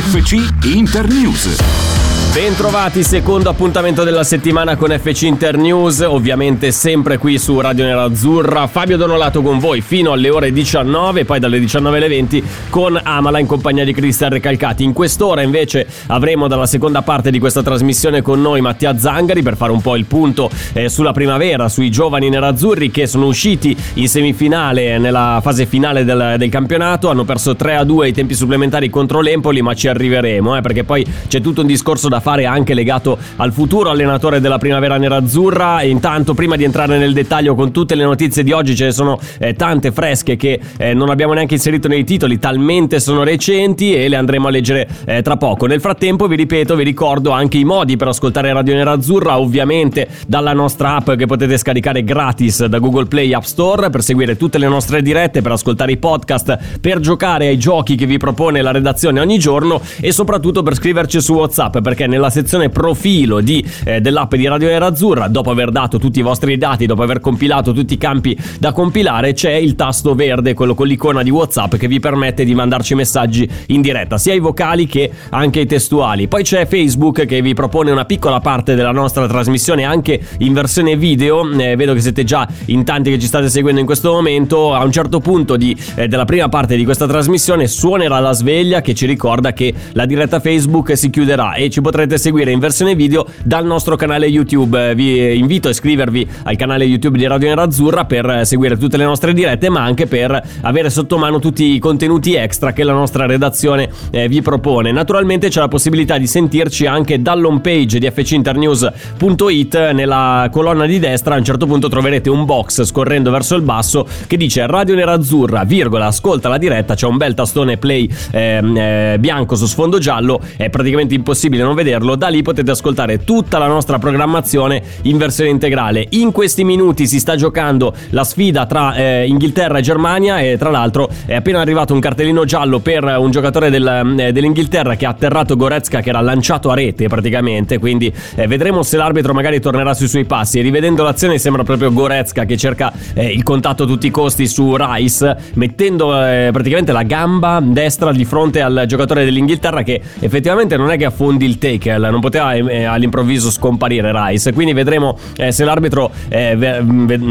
FC Internews. Bentrovati, secondo appuntamento della settimana con FC Internews, ovviamente sempre qui su Radio Nerazzurra. Fabio Donolato con voi fino alle ore 19, poi dalle 19 alle 20 con Amala in compagnia di Cristian Recalcati. In quest'ora invece avremo dalla seconda parte di questa trasmissione con noi Mattia Zangari per fare un po' il punto eh, sulla primavera, sui giovani nerazzurri che sono usciti in semifinale nella fase finale del, del campionato, hanno perso 3 a 2 i tempi supplementari contro l'Empoli, ma ci arriveremo eh, perché poi c'è tutto un discorso da fare anche legato al futuro allenatore della primavera nerazzurra. Intanto, prima di entrare nel dettaglio con tutte le notizie di oggi, ce ne sono eh, tante fresche che eh, non abbiamo neanche inserito nei titoli, talmente sono recenti e le andremo a leggere eh, tra poco. Nel frattempo, vi ripeto, vi ricordo anche i modi per ascoltare Radio Nerazzurra, ovviamente dalla nostra app che potete scaricare gratis da Google Play App Store per seguire tutte le nostre dirette, per ascoltare i podcast, per giocare ai giochi che vi propone la redazione ogni giorno e soprattutto per scriverci su WhatsApp perché nella sezione profilo di, eh, dell'app di Radio Nerazzurra, dopo aver dato tutti i vostri dati, dopo aver compilato tutti i campi da compilare, c'è il tasto verde, quello con l'icona di WhatsApp che vi permette di mandarci messaggi in diretta, sia i vocali che anche i testuali. Poi c'è Facebook che vi propone una piccola parte della nostra trasmissione anche in versione video. Eh, vedo che siete già in tanti che ci state seguendo in questo momento. A un certo punto di, eh, della prima parte di questa trasmissione suonerà la sveglia che ci ricorda che la diretta Facebook si chiuderà e ci potrete seguire in versione video dal nostro canale YouTube. Vi invito a iscrivervi al canale YouTube di Radio Nerazzurra per seguire tutte le nostre dirette, ma anche per avere sotto mano tutti i contenuti extra che la nostra redazione eh, vi propone. Naturalmente c'è la possibilità di sentirci anche dall'home page di fcinternews.it. Nella colonna di destra a un certo punto troverete un box scorrendo verso il basso che dice Radio Nerazzurra, virgola, ascolta la diretta, c'è un bel tastone play eh, eh, bianco su sfondo giallo, è praticamente impossibile non vederlo, da lì potete ascoltare tutta la nostra programmazione in versione integrale. In questi minuti si sta giocando la sfida tra eh, Inghilterra e Germania e tra l'altro è appena arrivato un cartellino giallo per un giocatore del, eh, dell'Inghilterra che ha atterrato Goretzka che era lanciato a rete praticamente, quindi eh, vedremo se l'arbitro magari tornerà sui suoi passi. Rivedendo l'azione sembra proprio Goretzka che cerca eh, il contatto a tutti i costi su Rice, mettendo eh, praticamente la gamba destra di fronte al giocatore dell'Inghilterra che effettivamente non è che affondi il tackle, non poteva eh, all'improvviso scomparire Rice. Quindi vedremo eh, se l'arbitro eh,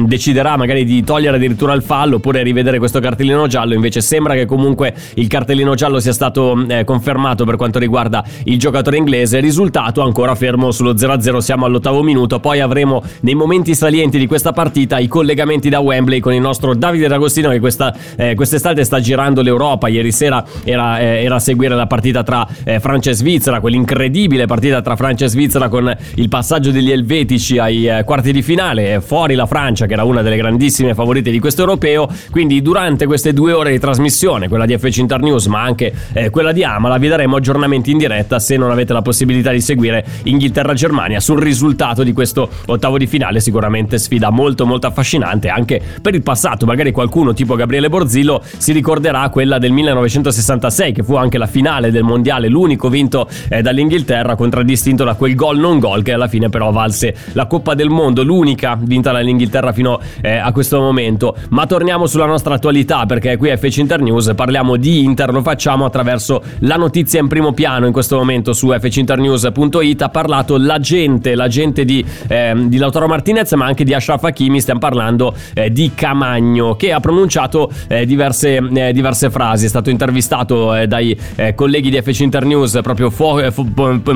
deciderà magari di togliere addirittura il fallo oppure rivedere questo cartellino giallo. Invece sembra che comunque il cartellino giallo sia stato eh, confermato per quanto riguarda il giocatore inglese. Risultato ancora fermo sullo 0-0, siamo all'ottavo minuto. Poi avremo nei momenti salienti di questa partita i collegamenti da Wembley con il nostro Davide D'Agostino che questa, eh, quest'estate sta girando l'Europa. Ieri sera era, eh, era a seguire la partita tra Francia e Svizzera, quell'incredibile partita tra Francia e Svizzera con il passaggio degli elvetici ai eh, quarti di finale, fuori la Francia che era una delle grandissime favorite di questo europeo, quindi durante queste due ore di trasmissione, quella di FC Internews ma anche eh, quella di Amala, vi daremo aggiornamenti in diretta se non avete la possibilità di seguire Inghilterra-Germania sul risultato di questo ottavo di finale, sicuramente sfida molto molto affascinante anche per il passato, magari qualcuno tipo Gabriele Borzillo si ricorderà quella del 1966 che fu anche la finale del mondiale, l'unico vinto eh, dall'Inghilterra contraddistinto da quel gol non gol che alla fine però valse la Coppa del Mondo, l'unica vinta dall'Inghilterra fino eh, a questo momento. Ma torniamo sulla nostra attualità perché qui a FC Internews parliamo di Inter, lo facciamo attraverso la notizia in primo piano in questo momento su fcinternews.it ha parlato l'agente, l'agente di, eh, di Lautaro Martinez ma anche di Ashraf Hakimi, stiamo parlando eh, di Camagno che ha pronunciato eh, diverse, eh, diverse, frasi, è stato intervistato eh, dai colleghi di FC Internews proprio fu- fu-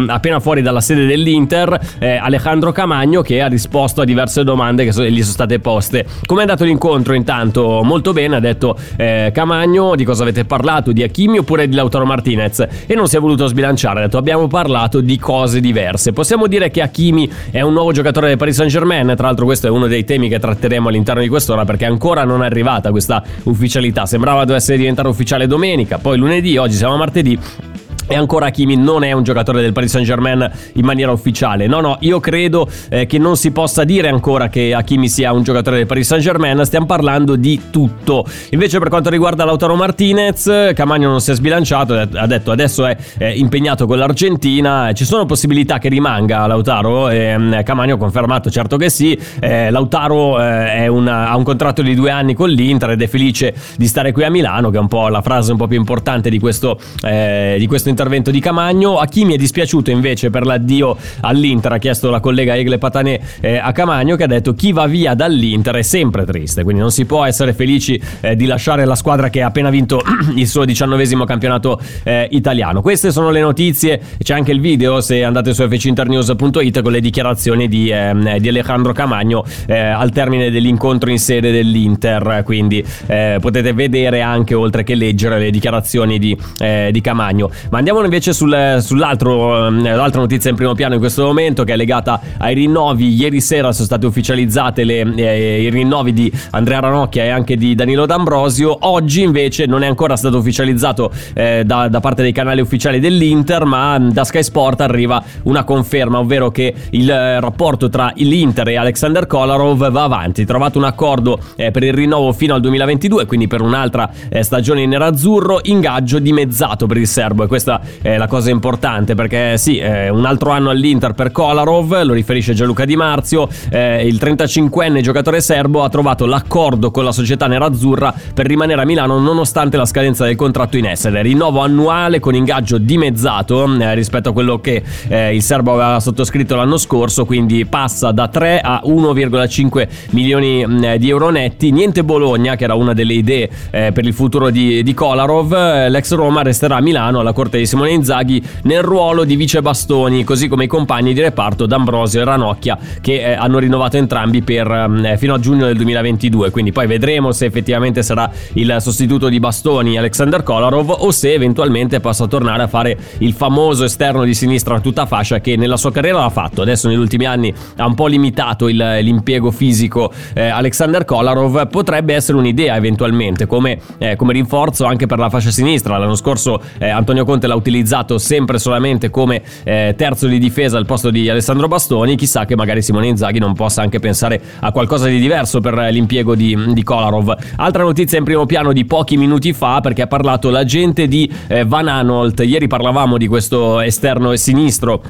appena fuori dalla sede dell'Inter, eh, Alejandro Camagno che ha risposto a diverse domande che so- gli sono state poste. Come è andato l'incontro intanto? Molto bene, ha detto eh, Camagno di cosa avete parlato, di Hakimi oppure di Lautaro Martinez e non si è voluto sbilanciare, ha detto abbiamo parlato di cose diverse. Possiamo dire che Hakimi è un nuovo giocatore del Paris Saint Germain, tra l'altro questo è uno dei temi che tratteremo all'interno di quest'ora perché ancora non è arrivata questa ufficialità, sembrava dovesse diventare ufficiale domenica, poi lunedì, oggi siamo a martedì e ancora Hakimi non è un giocatore del Paris Saint Germain in maniera ufficiale. No, no, io credo eh, che non si possa dire ancora che Hakimi sia un giocatore del Paris Saint Germain, stiamo parlando di tutto. Invece per quanto riguarda Lautaro Martinez, Camagno non si è sbilanciato, ha detto adesso è eh, impegnato con l'Argentina, ci sono possibilità che rimanga Lautaro, eh, Camagno ha confermato certo che sì, eh, Lautaro eh, una, ha un contratto di due anni con l'Inter ed è felice di stare qui a Milano, che è un po' la frase un po' più importante di questo, eh, di questo intervento di Camagno. A chi mi è dispiaciuto invece per l'addio all'Inter, ha chiesto la collega Egle Patanè eh, a Camagno, che ha detto chi va via dall'Inter è sempre triste, quindi non si può essere felici eh, di lasciare la squadra che ha appena vinto il suo diciannovesimo campionato eh, italiano. Queste sono le notizie, c'è anche il video se andate su fcinternews.it con le dichiarazioni di, ehm, di Alejandro Camagno eh, al termine dell'incontro in sede dell'Inter, quindi eh, potete vedere anche oltre che leggere le dichiarazioni di, di Camagno. Ma andiamo invece sul, sull'altro, ehm, notizia in primo piano in questo momento che è legata ai rinnovi. Ieri sera sono state ufficializzate le, eh, i rinnovi di Andrea Ranocchia e anche di Danilo D'Ambrosio. Oggi invece non è ancora stato ufficializzato eh, da, da, parte dei canali ufficiali dell'Inter, ma da Sky Sport arriva una conferma, ovvero che il eh, rapporto tra l'Inter e Alexander Kolarov va avanti. Trovato un accordo eh, per il rinnovo fino al 2022, quindi per un'altra eh, stagione in nerazzurro, ingaggio dimezzato per il serbo e questa questa è la cosa importante perché sì, un altro anno all'Inter per Kolarov, lo riferisce Gianluca Di Marzio, il 35enne giocatore serbo ha trovato l'accordo con la società nerazzurra per rimanere a Milano nonostante la scadenza del contratto in essere. Rinnovo annuale con ingaggio dimezzato eh, rispetto a quello che eh, il serbo aveva sottoscritto l'anno scorso, quindi passa da 3 a 1,5 milioni mm, di euro netti. Niente Bologna, che era una delle idee eh, per il futuro di, di Kolarov, l'ex Roma resterà a Milano alla corte di Simone Inzaghi nel ruolo di vice bastoni, così come i compagni di reparto D'Ambrosio e Ranocchia che eh, hanno rinnovato entrambi per, mm, eh, fino a giugno del 2022. Quindi poi vedremo se effettivamente sarà il sostituto di bastoni Alexander Kolarov o se eventualmente possa tornare a fare il famoso esterno di sinistra a tutta fascia che nella sua carriera l'ha fatto. Adesso negli ultimi anni ha un po' limitato il, l'impiego fisico eh, Alexander Kolarov. Potrebbe essere un'idea eventualmente come, eh, come rinforzo anche per la fascia sinistra. L'anno scorso eh, Antonio Conte l'ha utilizzato sempre solamente come eh, terzo di difesa al posto di Alessandro Bastoni, chissà che magari Simone Inzaghi non possa anche pensare a qualcosa di diverso per l'impiego di, di Kolarov. Altra notizia in primo piano di pochi minuti fa perché ha parlato l'agente di eh, Van Anolt, ieri parlavamo di questo esterno sinistro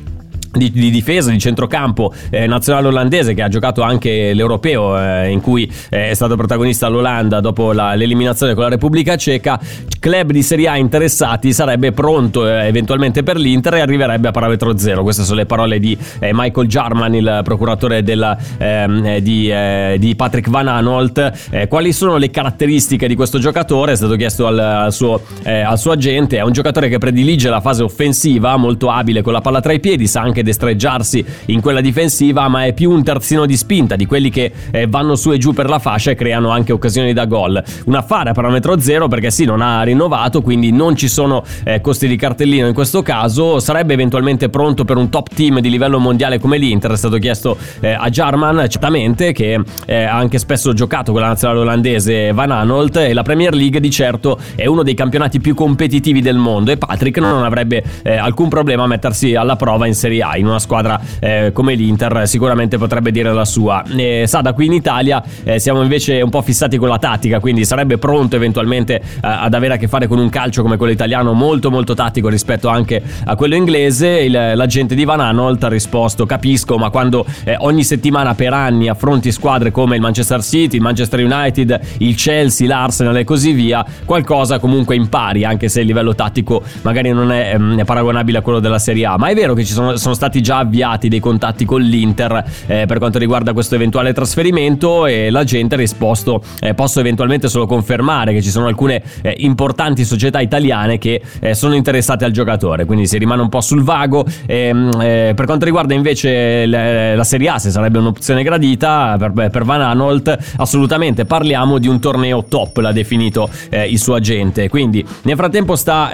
di, di, difesa, di centrocampo eh, nazionale olandese che ha giocato anche l'europeo eh, in cui eh, è stato protagonista l'Olanda dopo la, l'eliminazione con la Repubblica Ceca. Club di Serie A interessati sarebbe pronto eh, eventualmente per l'Inter e arriverebbe a parametro zero. Queste sono le parole di eh, Michael Jarman il procuratore della, ehm, eh, di, di, Patrick Van Anolt quali sono le caratteristiche di questo giocatore? È stato chiesto al, al, suo, al suo agente. È un giocatore che predilige la fase offensiva molto abile con la palla tra i piedi sa anche destreggiarsi in quella difensiva, ma è più un terzino di spinta di quelli che eh, vanno su e giù per la fascia e creano anche occasioni da gol. Un affare a parametro zero perché sì, non ha rinnovato, quindi non ci sono eh, costi di cartellino in questo caso. Sarebbe eventualmente pronto per un top team di livello mondiale come l'Inter. È stato chiesto eh, a Jarman, certamente, che eh, ha anche spesso giocato con la nazionale olandese Van Anolt. E la Premier League di certo è uno dei campionati più competitivi del mondo. E Patrick non avrebbe eh, alcun problema a mettersi alla prova in Serie A in una squadra eh, come l'Inter sicuramente potrebbe dire la sua. Eh, sa, da qui in Italia eh, siamo invece un po' fissati con la tattica, quindi sarebbe pronto eventualmente eh, ad avere a che fare con un calcio come quello italiano molto molto tattico rispetto anche a quello inglese. Il, l'agente di Van Anolt ha risposto capisco, ma quando eh, ogni settimana per anni affronti squadre come il Manchester City, il Manchester United, il Chelsea, l'Arsenal e così via, qualcosa comunque impari, anche se il livello tattico magari non è, ehm, è paragonabile a quello della Serie A. Ma è vero che ci sono, sono stati stati già avviati dei contatti con l'Inter eh, per quanto riguarda questo eventuale trasferimento e la gente ha risposto eh, posso eventualmente solo confermare che ci sono alcune eh, importanti società italiane che eh, sono interessate al giocatore. Quindi si rimane un po' sul vago. Ehm, eh, per quanto riguarda invece le, la Serie A se sarebbe un'opzione gradita per, per, Van Anolt assolutamente parliamo di un torneo top l'ha definito eh, il suo agente. Quindi nel frattempo sta,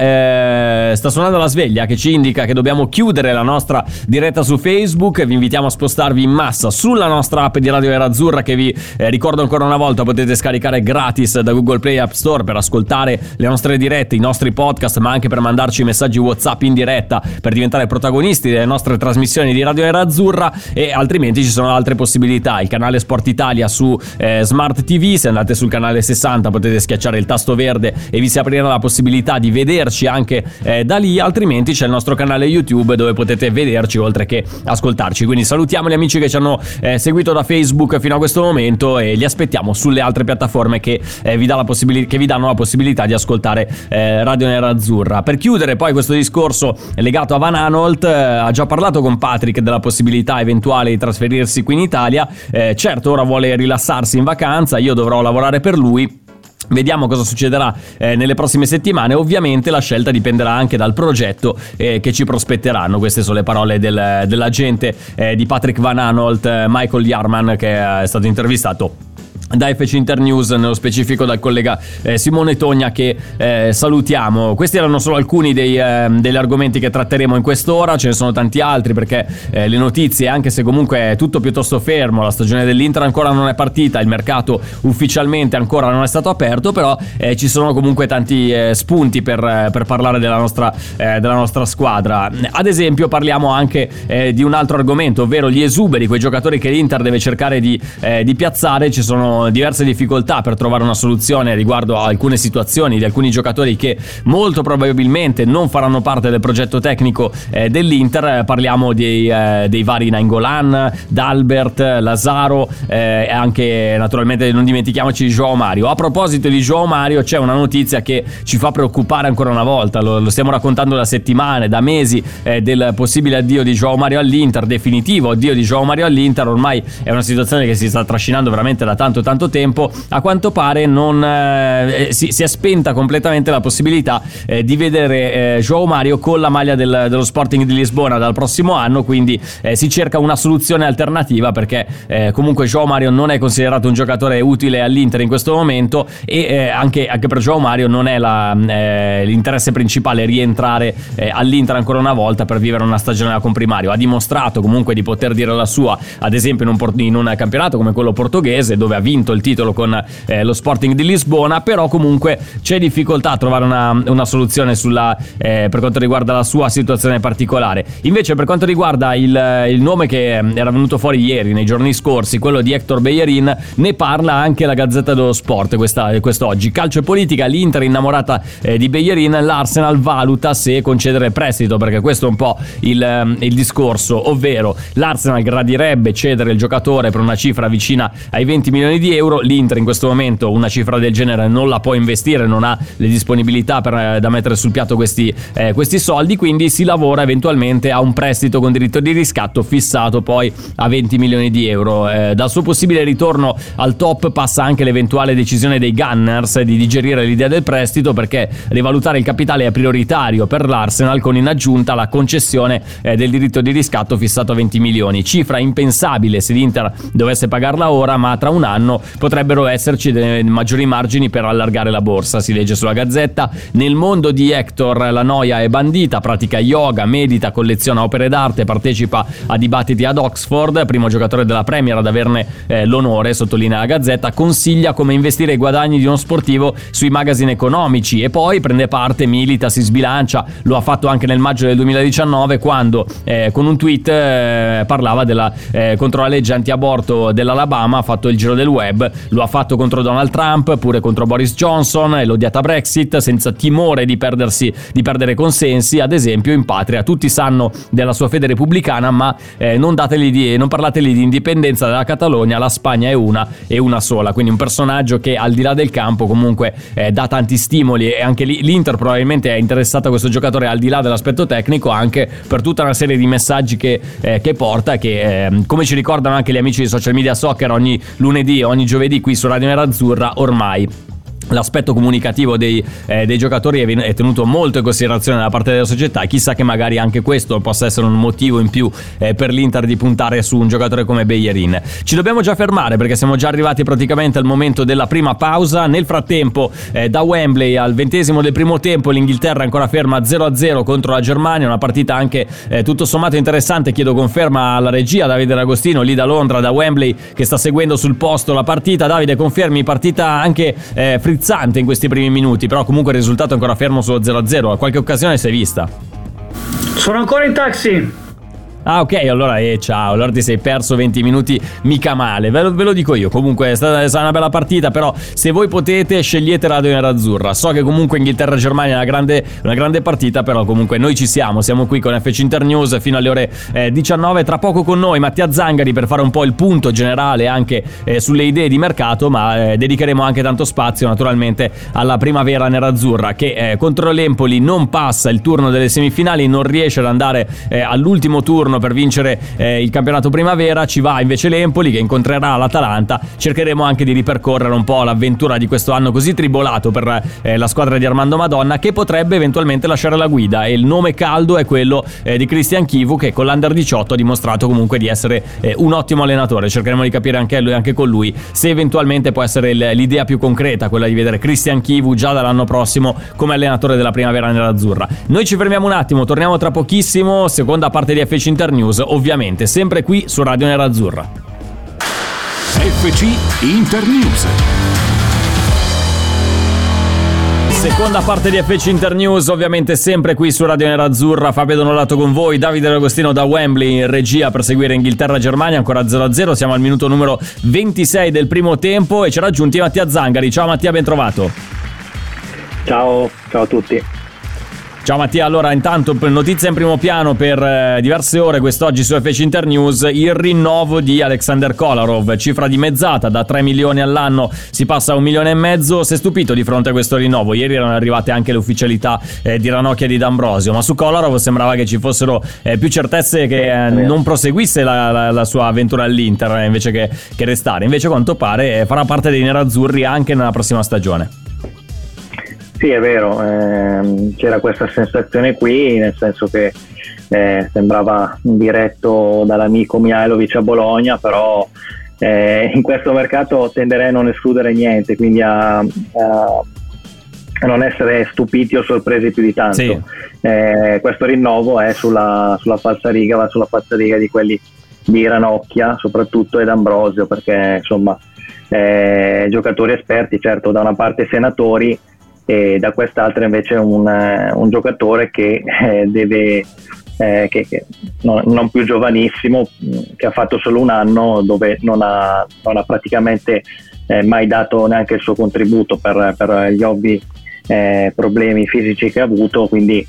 sta suonando la sveglia che ci indica che dobbiamo chiudere la nostra diretta su Facebook. Vi invitiamo a spostarvi in massa sulla nostra app di Radio Nerazzurra che vi eh, ricordo ancora una volta potete scaricare gratis da Google Play App Store per ascoltare le nostre dirette, i nostri podcast, ma anche per mandarci messaggi WhatsApp in diretta per diventare protagonisti delle nostre trasmissioni di Radio Nerazzurra e altrimenti ci sono altre possibilità. Il canale Sport Italia su eh, Smart TV, se andate sul canale 60 potete schiacciare il tasto verde e vi si aprirà la possibilità di vederci anche eh, da lì, altrimenti c'è il nostro canale YouTube dove potete vederci oltre che ascoltarci. Quindi salutiamo gli amici che ci hanno eh, seguito da Facebook fino a questo momento e li aspettiamo sulle altre piattaforme che, eh, vi, dà possibili- che vi, danno la possibilità di ascoltare eh, Radio Nerazzurra. Per chiudere poi questo discorso legato a Van Anolt, eh, ha già parlato con Patrick della possibilità eventuale di trasferirsi qui in Italia. Eh, certo, ora vuole rilassarsi in vacanza, io dovrò lavorare per lui. Vediamo cosa succederà eh, nelle prossime settimane. Ovviamente la scelta dipenderà anche dal progetto eh, che ci prospetteranno. Queste sono le parole del, dell'agente eh, di Patrick Van Anolt, eh, Michael Yarman, che è stato intervistato da FC Internews, nello specifico dal collega eh, Simone Togna che eh, salutiamo. Questi erano solo alcuni dei, eh, degli argomenti che tratteremo in quest'ora, ce ne sono tanti altri perché eh, le notizie, anche se comunque è tutto piuttosto fermo, la stagione dell'Inter ancora non è partita, il mercato ufficialmente ancora non è stato aperto, però eh, ci sono comunque tanti eh, spunti per, per, parlare della nostra, della nostra, squadra. Ad esempio parliamo anche di un altro argomento, ovvero gli esuberi, quei giocatori che l'Inter deve cercare di, di piazzare, ci sono diverse difficoltà per trovare una soluzione riguardo a alcune situazioni di alcuni giocatori che molto probabilmente non faranno parte del progetto tecnico eh, dell'Inter. Parliamo dei, eh, dei vari Nainggolan, D'Albert, Lazaro eh, e anche naturalmente non dimentichiamoci di Joao Mario. A proposito di Joao Mario c'è una notizia che ci fa preoccupare ancora una volta, lo, lo stiamo raccontando da settimane, da mesi eh, del possibile addio di Joao Mario all'Inter, definitivo addio di Joao Mario all'Inter, ormai è una situazione che si sta trascinando veramente da tanto tanto tempo, a quanto pare non, eh, eh, si, si, è spenta completamente la possibilità eh, di vedere eh, Joao Mario con la maglia del, dello Sporting di Lisbona dal prossimo anno, quindi eh, si cerca una soluzione alternativa perché eh, comunque Joao Mario non è considerato un giocatore utile all'Inter in questo momento e anche, anche, per Joao Mario non è la, l'interesse principale rientrare all'Inter ancora una volta per vivere una stagione da comprimario. Ha dimostrato comunque di poter dire la sua, ad esempio in un, in un campionato come quello portoghese dove ha vinto vinto il titolo con eh, lo Sporting di Lisbona, però comunque c'è difficoltà a trovare una, una soluzione sulla, eh, per quanto riguarda la sua situazione particolare. Invece per quanto riguarda il, il nome che eh, era venuto fuori ieri, nei giorni scorsi, quello di Hector Bellerin, ne parla anche la Gazzetta dello Sport questa, quest'oggi. Calcio e politica, l'Inter innamorata eh, di Bellerin, l'Arsenal valuta se concedere prestito, perché questo è un po' il, ehm, il discorso, ovvero l'Arsenal gradirebbe cedere il giocatore per una cifra vicina ai 20 milioni di euro. L'Inter in questo momento una cifra del genere non la può investire, non ha le disponibilità per, eh, da mettere sul piatto questi, eh, questi soldi, quindi si lavora eventualmente a un prestito con diritto di riscatto fissato poi a 20 milioni di euro. Eh, dal suo possibile ritorno al top passa anche l'eventuale decisione dei Gunners di digerire l'idea del prestito perché rivalutare il capitale è prioritario per l'Arsenal con in aggiunta la concessione eh, del diritto di riscatto fissato a 20 milioni, cifra impensabile se l'Inter dovesse pagarla ora, ma tra un anno potrebbero esserci dei maggiori margini per allargare la borsa, si legge sulla gazzetta. Nel mondo di Hector la noia è bandita, pratica yoga, medita, colleziona opere d'arte, partecipa a dibattiti ad Oxford, primo giocatore della Premier ad averne eh, l'onore, sottolinea la gazzetta, consiglia come investire i guadagni di uno sportivo sui magazine economici e poi prende parte, milita, si sbilancia, lo ha fatto anche nel maggio del 2019 quando eh, con un tweet eh, parlava della, eh, contro la legge anti-aborto dell'Alabama, ha fatto il giro del web web. Lo ha fatto contro Donald Trump, pure contro Boris Johnson e l'odiata Brexit, senza timore di, perdersi, di perdere consensi. Ad esempio, in patria tutti sanno della sua fede repubblicana, ma eh, non, di, non parlateli di indipendenza della Catalogna. La Spagna è una e una sola. Quindi un personaggio che al di là del campo comunque eh, dà tanti stimoli e anche lì l'Inter probabilmente è interessata a questo giocatore al di là dell'aspetto tecnico anche per tutta una serie di messaggi che, eh, che porta che eh, come ci ricordano anche gli amici di social media soccer ogni lunedì ogni giovedì qui su Radio Nerazzurra ormai l'aspetto comunicativo dei, eh, dei giocatori è, tenuto molto in considerazione da parte della società chissà che magari anche questo possa essere un motivo in più eh, per l'Inter di puntare su un giocatore come Beyerin. Ci dobbiamo già fermare perché siamo già arrivati praticamente al momento della prima pausa. Nel frattempo eh, da Wembley al ventesimo del primo tempo l'Inghilterra ancora ferma 0-0 contro la Germania, una partita anche eh, tutto sommato interessante, chiedo conferma alla regia Davide D'Agostino lì da Londra, da Wembley che sta seguendo sul posto la partita. Davide confermi partita anche eh, frizzante frizzante in questi primi minuti, però comunque il risultato è ancora fermo sullo 0-0. A qualche occasione si è vista? Sono ancora in taxi. Ah, ok, allora eh, ciao. Allora ti sei perso 20 minuti mica male. Ve lo, ve lo dico io. Comunque è stata, è stata, una bella partita. Però, se voi potete, scegliete Radio Nerazzurra. So che comunque Inghilterra-Germania è una grande, una grande, partita. Però, comunque, noi ci siamo. Siamo qui con FC Internews fino alle ore eh, 19. Tra poco con noi Mattia Zangari per fare un po' il punto generale anche eh, sulle idee di mercato. Ma eh, dedicheremo anche tanto spazio, naturalmente, alla primavera nerazzurra. Che eh, contro l'Empoli non passa il turno delle semifinali. Non riesce ad andare eh, all'ultimo turno turno per vincere eh, il campionato primavera, ci va invece l'Empoli che incontrerà l'Atalanta. Cercheremo anche di ripercorrere un po' l'avventura di questo anno così tribolato per eh, la squadra di Armando Madonna che potrebbe eventualmente lasciare la guida e il nome caldo è quello eh, di Cristian Chivu che con l'Under 18 ha dimostrato comunque di essere eh, un ottimo allenatore. Cercheremo di capire anche, lui, anche con lui se eventualmente può essere l'idea più concreta, quella di vedere Cristian Chivu già dall'anno prossimo come allenatore della primavera nell'azzurra. Noi ci fermiamo un attimo, torniamo tra pochissimo, seconda parte di FC Internews, ovviamente sempre qui su Radio Nerazzurra. FC Internews. Seconda parte di FC Internews, ovviamente sempre qui su Radio Nerazzurra. Fabio Donolato con voi, Davide D'Agostino da Wembley in regia per seguire Inghilterra-Germania, ancora 0-0. Siamo al minuto numero 26 del primo tempo e ci raggiunti Mattia Zangari. Ciao Mattia, ben trovato. Ciao, ciao a tutti. Ciao Mattia, allora intanto notizia in primo piano per eh, diverse ore quest'oggi su FC Internews, il rinnovo di Alexander Kolarov, cifra dimezzata da 3 milioni all'anno si passa a un milione e mezzo, si è stupito di fronte a questo rinnovo, ieri erano arrivate anche le ufficialità eh, di Ranocchia e di D'Ambrosio, ma su Kolarov sembrava che ci fossero eh, più certezze che eh, non proseguisse la, la, la, sua avventura all'Inter eh, invece che, che, restare, invece a quanto pare eh, farà parte dei nerazzurri anche nella prossima stagione. Sì, è vero, ehm, c'era questa sensazione qui, nel senso che eh, sembrava diretto dall'amico Mihailovic a Bologna, però eh, in questo mercato tenderei a non escludere niente, quindi a, a, non essere stupiti o sorpresi più di tanto. Sì. Eh, questo rinnovo è sulla, sulla falsariga, va sulla falsariga di quelli di Ranocchia soprattutto ed Ambrosio, perché insomma eh, giocatori esperti, certo da una parte senatori, e da quest'altra invece un, eh, un giocatore che eh, deve eh, che, che non, non, più giovanissimo che ha fatto solo un anno dove non ha, non ha praticamente eh, mai dato neanche il suo contributo per, per gli ovvi eh, problemi fisici che ha avuto. Quindi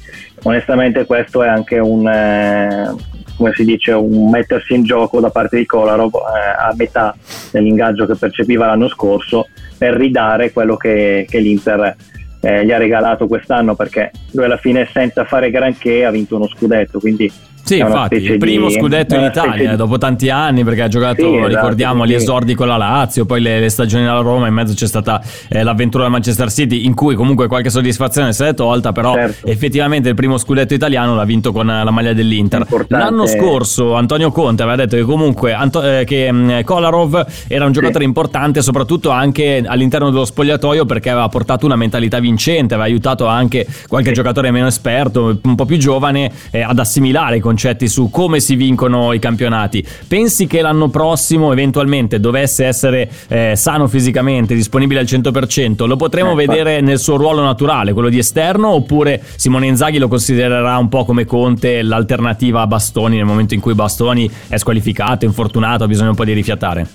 onestamente questo è anche un eh, come si dice un mettersi in gioco da parte di Kolarov a metà dell'ingaggio che percepiva l'anno scorso per ridare quello che, che l'Inter eh, gli ha regalato quest'anno perché lui alla fine senza fare granché ha vinto uno scudetto quindi sì, infatti, il primo di, scudetto in Italia di... dopo tanti anni perché ha giocato, sì, esatto, ricordiamo, sì. gli esordi con la Lazio, poi le, le stagioni alla Roma, in mezzo c'è stata eh, l'avventura del Manchester City in cui comunque qualche soddisfazione si è tolta, però certo. effettivamente il primo scudetto italiano l'ha vinto con la maglia dell'Inter. Importante. L'anno scorso Antonio Conte aveva detto che comunque Anto- eh, che mm, Kolarov era un giocatore sì. importante soprattutto anche all'interno dello spogliatoio perché aveva portato una mentalità vincente, aveva aiutato anche qualche giocatore meno esperto, un po' più giovane eh, ad assimilare i concetti concetti su come si vincono i campionati. Pensi che l'anno prossimo eventualmente dovesse essere eh, sano fisicamente, disponibile al 100%, lo potremo eh, vedere nel suo ruolo naturale, quello di esterno, oppure Simone Inzaghi lo considererà un po' come Conte l'alternativa a Bastoni nel momento in cui Bastoni è squalificato, infortunato, ha bisogno un po' di rifiatare?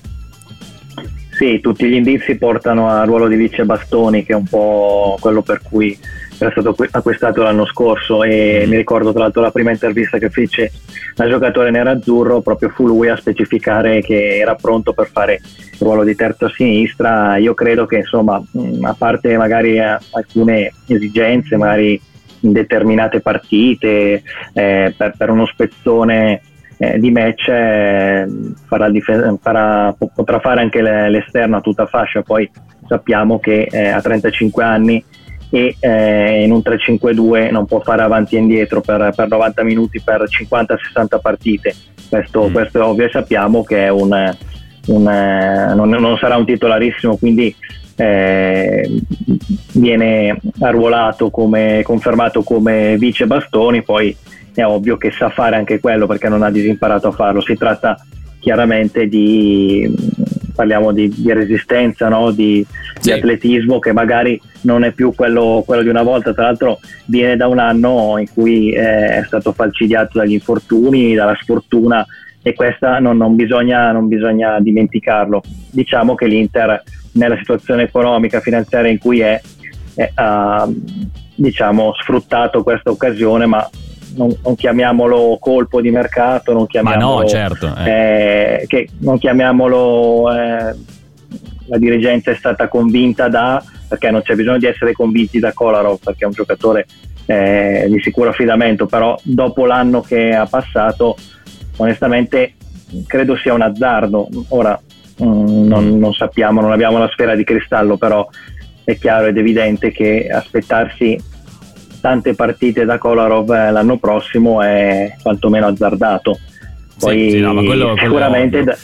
Sì, tutti gli indizi portano al ruolo di vice Bastoni, che è un po' quello per cui era stato acquistato l'anno scorso e mm. mi ricordo tra l'altro la prima intervista che fece al giocatore nerazzurro proprio fu lui a specificare che era pronto per fare il ruolo di terzo a sinistra io credo che insomma mm, a parte magari eh, alcune esigenze magari in determinate partite eh, per, per, uno spezzone eh, di match eh, farà dif- farà, potrà fare anche l'esterno a tutta fascia poi sappiamo che eh, ha 35 anni e eh, in un 3-5-2 non può fare avanti e indietro per, per 90 minuti per 50-60 partite. Questo, mm. questo, è ovvio e sappiamo che un, un, eh, non, non, sarà un titolarissimo, quindi eh, viene arruolato come confermato come vice bastoni, poi è ovvio che sa fare anche quello perché non ha disimparato a farlo. Si tratta chiaramente di parliamo di, di resistenza, no? di, sì. di, atletismo che magari non è più quello, quello, di una volta, tra l'altro viene da un anno in cui è stato falcidiato dagli infortuni, dalla sfortuna e questa non, non, bisogna, non bisogna dimenticarlo. Diciamo che l'Inter nella situazione economica, finanziaria in cui è, è ha diciamo, sfruttato questa occasione, ma non, non, chiamiamolo colpo di mercato, non chiamiamolo, no, certo, eh. Eh, che, non chiamiamolo eh, la dirigenza è stata convinta da, perché non c'è bisogno di essere convinti da Kolarov perché è un giocatore eh, di sicuro affidamento, però dopo l'anno che ha passato onestamente credo sia un azzardo. Ora mm, non, non sappiamo, non abbiamo la sfera di cristallo, però è chiaro ed evidente che aspettarsi tante partite da Kolarov eh, l'anno prossimo è quantomeno azzardato. Poi sì, sì, no, quello, quello sicuramente,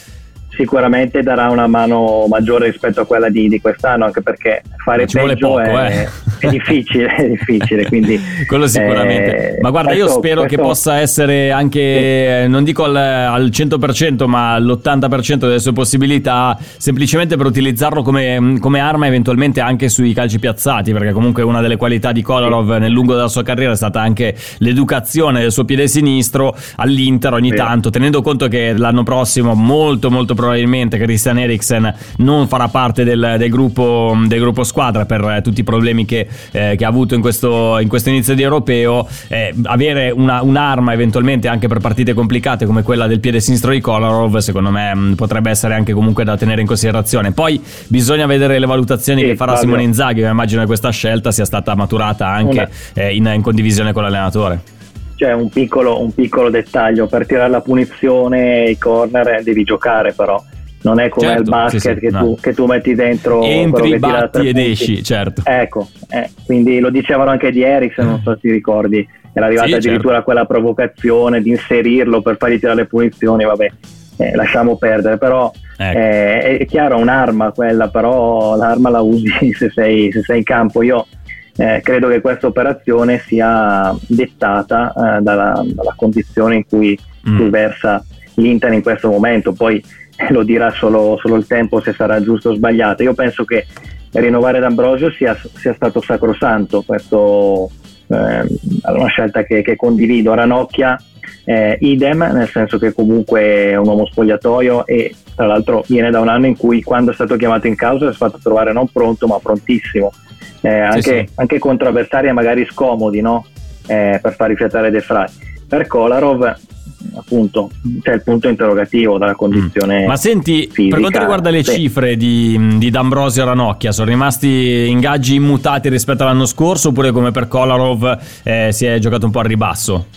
sicuramente, darà una mano maggiore rispetto a quella di, di quest'anno, anche perché fare Ci peggio poco, è, eh. è, difficile, è difficile. Quindi, quello sicuramente. Eh, Ma guarda, questo, io spero questo... che possa essere anche, sì. non dico al, al 100%, ma all'80% delle sue possibilità, semplicemente per utilizzarlo come, come, arma eventualmente anche sui calci piazzati, perché comunque una delle qualità di Kolarov sì. nel lungo della sua carriera è stata anche l'educazione del suo piede sinistro all'Inter ogni sì. tanto, tenendo conto che l'anno prossimo molto molto probabilmente Christian Eriksen non farà parte del, del, gruppo, del gruppo squadra per tutti i problemi che, eh, che ha avuto in questo, in questo, inizio di europeo, eh, avere una, un'arma eventualmente anche per partite complicate come quella del piede sinistro di Kolarov, secondo me mh, mm, potrebbe essere anche comunque da tenere in considerazione. Poi bisogna vedere le valutazioni sì, che farà Simone Inzaghi, immagino che questa scelta sia stata maturata anche eh, in, in condivisione con l'allenatore. C'è un piccolo, un piccolo, dettaglio per tirare la punizione i corner devi giocare però non è come certo, il basket sì, sì, che, no. tu, che, tu, metti dentro entri, batti ed esci certo ecco eh, quindi lo dicevano anche di Ericsson non so se ti ricordi era arrivata sì, addirittura certo. quella provocazione di inserirlo per fargli tirare le punizioni vabbè eh, lasciamo perdere però ecco. eh, è chiaro un'arma quella però l'arma la usi se sei, se sei in campo io eh, credo che questa operazione sia dettata eh, dalla, dalla, condizione in cui, mm. cui versa l'Inter in questo momento poi lo dirà solo, solo, il tempo se sarà giusto o sbagliato. Io penso che rinnovare D'Ambrosio sia, sia stato sacrosanto, questo eh, è una scelta che, che condivido. Ranocchia eh, idem, nel senso che comunque è un uomo spogliatoio e tra l'altro viene da un anno in cui quando è stato chiamato in causa si è fatto trovare non pronto ma prontissimo, eh, anche, sì, sì. anche, contro avversari magari scomodi no? eh, per far rifiatare De Frey. Per Kolarov appunto c'è il punto interrogativo dalla condizione. Mm. Ma senti, fisica, per quanto riguarda le sì. cifre di, di D'Ambrosio e Ranocchia, sono rimasti ingaggi immutati rispetto all'anno scorso oppure come per Kolarov eh, si è giocato un po' a ribasso?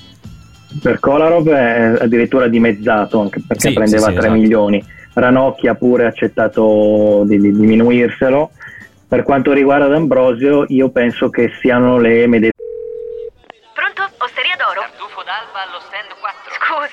Per Kolarov è addirittura dimezzato anche perché sì, prendeva sì, 3 esatto. milioni. Ranocchia pure ha accettato di, di diminuirselo. Per quanto riguarda D'Ambrosio, io penso che siano le medesime d'alba allo stand 4.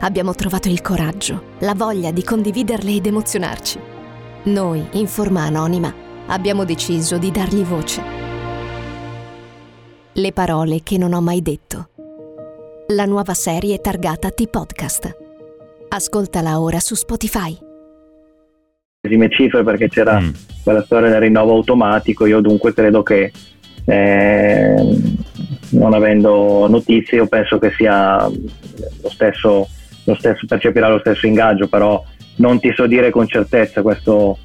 abbiamo trovato il coraggio, la voglia di condividerle ed emozionarci. Noi, in forma anonima, abbiamo deciso di dargli voce. Le parole che non ho mai detto. La nuova serie targata T-Podcast. Ascoltala ora su Spotify. Cifre perché c'era mm. quella storia del rinnovo automatico, io dunque credo che eh, non avendo notizie io penso che sia lo stesso stesso, percepirà lo stesso ingaggio, però non ti so dire con certezza, questo